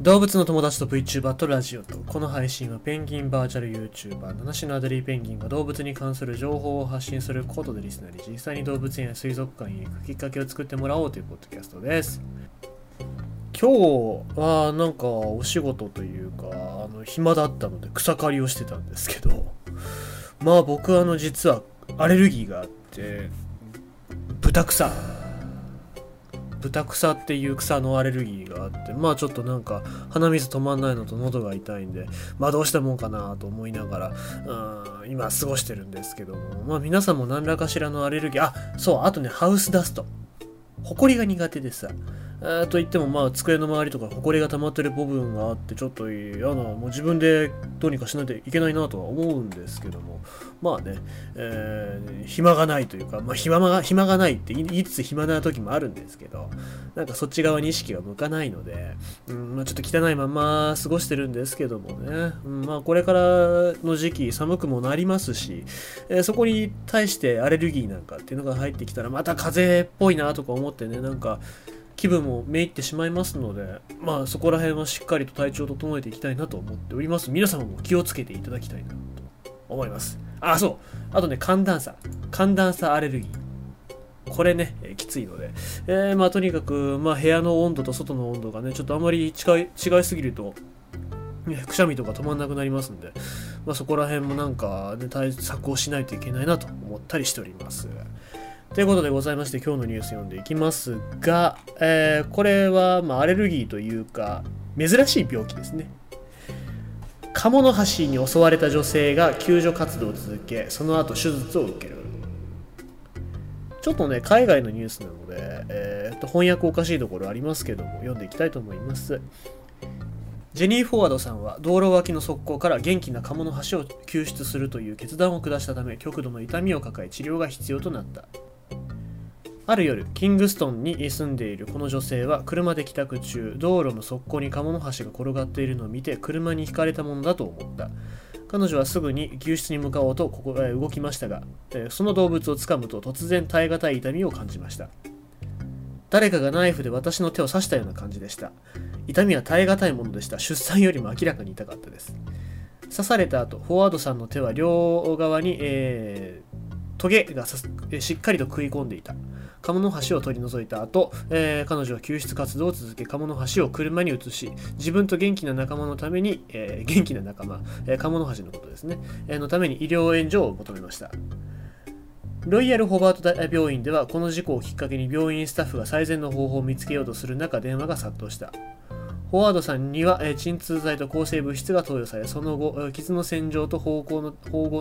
動物の友達と VTuber とラジオとこの配信はペンギンバーチャル YouTuber 七種のアデリーペンギンが動物に関する情報を発信することでリスナーに実際に動物園や水族館へ行くきっかけを作ってもらおうというポッドキャストです。今日はなんかお仕事というかあの暇だったので草刈りをしてたんですけどまあ僕あの実はアレルギーがあって豚草豚草っていう草のアレルギーがあってまあちょっとなんか鼻水止まんないのと喉が痛いんでまあどうしたもんかなと思いながらうん今過ごしてるんですけどもまあ皆さんも何らかしらのアレルギーあそうあとねハウスダスト。ホコリが苦手でさ。えー、と言ってもまあ机の周りとか埃が溜まってる部分があってちょっと嫌なもう自分でどうにかしないといけないなとは思うんですけどもまあね、えー、暇がないというか、まあ、暇が暇がないって言いつつ暇な時もあるんですけどなんかそっち側に意識が向かないので、うんまあ、ちょっと汚いまま過ごしてるんですけどもね、うん、まあこれからの時期寒くもなりますし、えー、そこに対してアレルギーなんかっていうのが入ってきたらまた風邪っぽいなとか思ってねなんか気分もめいってしまいますので、まあそこら辺はしっかりと体調を整えていきたいなと思っております。皆様も気をつけていただきたいなと思います。あ、そう。あとね、寒暖差。寒暖差アレルギー。これね、えー、きついので、えー、まあとにかく、まあ部屋の温度と外の温度がね、ちょっとあまり違い違いすぎると、ね、くしゃみとか止まんなくなりますんで、まあそこら辺もなんか、ね、対策をしないといけないなと思ったりしております。ということでございまして今日のニュース読んでいきますが、えー、これはまアレルギーというか珍しい病気ですね。カモノハシに襲われた女性が救助活動を続けその後手術を受ける。ちょっとね海外のニュースなので、えー、と翻訳おかしいところありますけども読んでいきたいと思います。ジェニー・フォワードさんは道路脇の側溝から元気なカモノハシを救出するという決断を下したため極度の痛みを抱え治療が必要となった。ある夜、キングストンに住んでいるこの女性は車で帰宅中、道路の側溝にカモノハシが転がっているのを見て車にひかれたものだと思った。彼女はすぐに救出に向かおうとここへ動きましたが、その動物を掴むと突然耐え難い痛みを感じました。誰かがナイフで私の手を刺したような感じでした。痛みは耐え難いものでした。出産よりも明らかに痛かったです。刺された後、フォワードさんの手は両側に、えー、トゲがしっかりと食い込んでいた。カモノハシを取り除いた後、えー、彼女は救出活動を続け、カモノハシを車に移し、自分と元気な仲間のために、えー、元気な仲間、えー、カモノハシのことですね、えー、のために医療援助を求めました。ロイヤル・ホバート病院ではこの事故をきっかけに病院スタッフが最善の方法を見つけようとする中電話が殺到した。フォワードさんには、鎮痛剤と抗生物質が投与され、その後、傷の洗浄と縫合の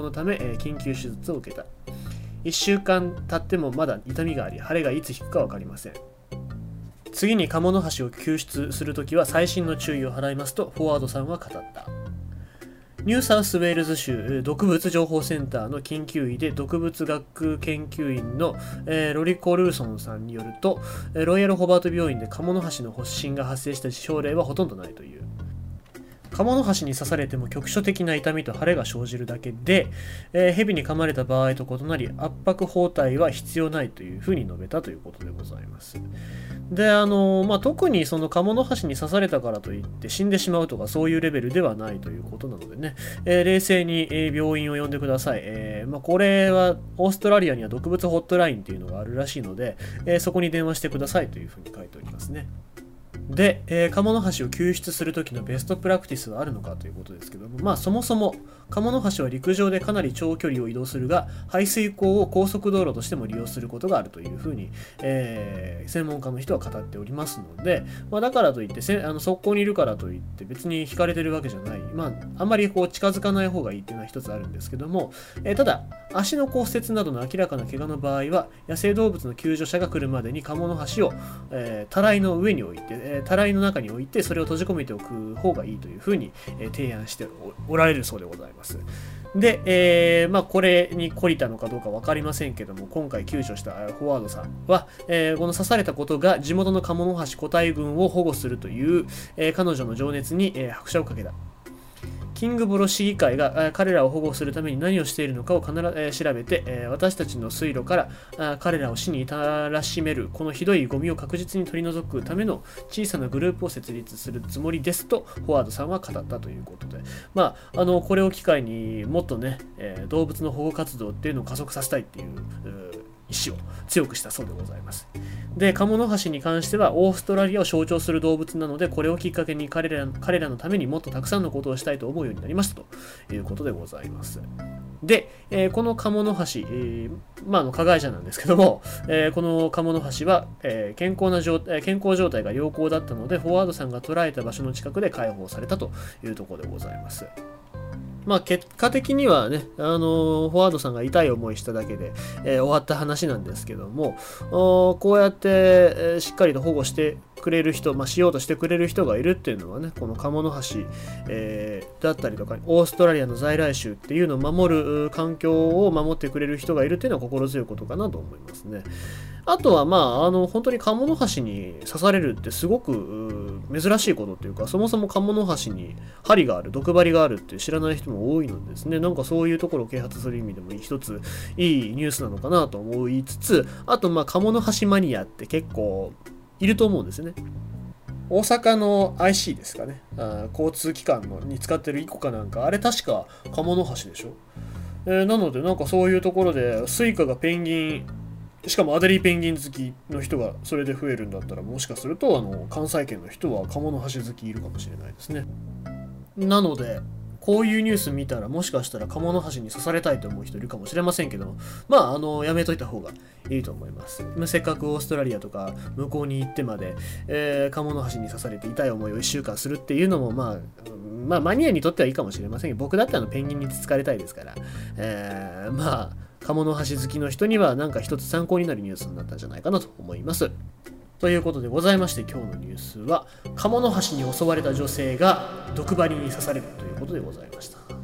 のため、緊急手術を受けた。1週間経ってもまだ痛みがあり腫れがいつ引くか分かりません。次にカモノハシを救出するときは細心の注意を払いますとフォワードさんは語った。ニューサウスウェールズ州毒物情報センターの緊急医で毒物学研究員の、え、ロリコ・ルーソンさんによるとロイヤル・ホバート病院でカモノハシの発疹が発生した症例はほとんどないという。カモノハシに刺されても局所的な痛みと腫れが生じるだけで、えー、蛇に噛まれた場合と異なり圧迫包帯は必要ないというふうに述べたということでございます。で、あのまあ、特にそのカモノハシに刺されたからといって死んでしまうとかそういうレベルではないということなのでね、えー、冷静に、え病院を呼んでください。えー、まあ、これはオーストラリアには毒物ホットラインっていうのがあるらしいので、えそこに電話してくださいというふうに書いておりますね。で、えー、カモノハシを救出するときのベストプラクティスはあるのかということですけども、まあそもそもカモノハシは陸上でかなり長距離を移動するが、排水溝を高速道路としても利用することがあるというふうに、えー、専門家の人は語っておりますので、まあ、だからといってせあの速攻にいるからといって別に引かれてるわけじゃない、まあ、あんまりこう近づかない方がいいっていうのは一つあるんですけども、えー、ただ、足の骨折などの明らかな怪我の場合は、野生動物の救助者が来るまでにカモノハシを、えー、たらいの上に置いて、えー、たらいの中に置いてそれを閉じ込めておく方がいいというふうに、え、提案しておられるそうでございます。で、えー、まあ、これに懲りたのかどうか分かりませんけども、今回救助したフォワードさんは、えー、この刺されたことが地元のカモノハシ個体群を保護するという、えー、彼女の情熱に、え拍車をかけた。キングボロ市議会が、彼らを保護するために何をしているのかを必ず、調べて、私たちの水路から彼らを死に至らしめるこのひどいゴミを確実に取り除くための小さなグループを設立するつもりですとフォワードさんは語ったということで、まあ、あのこれを機会にもっとね、動物の保護活動っていうのを加速させたいっていううー意思を強くしたそうでございます。で、カモノハシに関してはオーストラリアを象徴する動物なので、これをきっかけに彼ら彼らのためにもっとたくさんのことをしたいと思うようになりましたということでございます。で、えーこのカモノハシ、えーまあ、の加害者なんですけども、えーこのカモノハシは、え健康な状えー健康状態が良好だったので、フォワードさんが捉えた場所の近くで解放されたというところでございます。まあ、結果的にはね、あのーフォワードさんが痛い思いしただけで、えー終わった話なんですけども、こうやって、えーしっかりと保護してくれる人、まあ、しようとしてくれる人がいるっていうのはね、このカモノハシ、えーだったりとか、オーストラリアの在来種っていうのを守る環境を守ってくれる人がいるっていうのは心強いことかなと思いますね。あとは、まあ、あの、本当にカモノハシに刺されるってすごく珍しいことっていうか、そもそもカモノハシに針がある、毒針があるって知らない人も多いのですね、なんかそういうところを啓発する意味でも一ついいニュースなのかなと思いつつ、あと、まあ、カモノハシマニアって結構いると思うんですね。大阪の IC ですかね、あ交通機関のに使ってるイコカなんか、あれ確かカモノハシでしょ。えーなので、なんかそういうところで、スイカがペンギン、しかもアデリーペンギン好きの人がそれで増えるんだったら、もしかすると、あの、関西圏の人はカモノハシ好きいるかもしれないですね。なので、こういうニュース見たらもしかしたらカモノハシに刺されたいと思う人いるかもしれませんけどまああのやめといた方がいいと思いますせっかくオーストラリアとか向こうに行ってまで、えーカモノハシに刺されて痛い思いを1週間するっていうのもまあまあマニアにとってはいいかもしれませんけど僕だってあのペンギンにつつかれたいですから、えーまあカモノハシ好きの人にはなんか一つ参考になるニュースになったんじゃないかなと思います。ということでございまして今日のニュースは鴨の橋に襲われた女性が毒針に刺されるということでございました。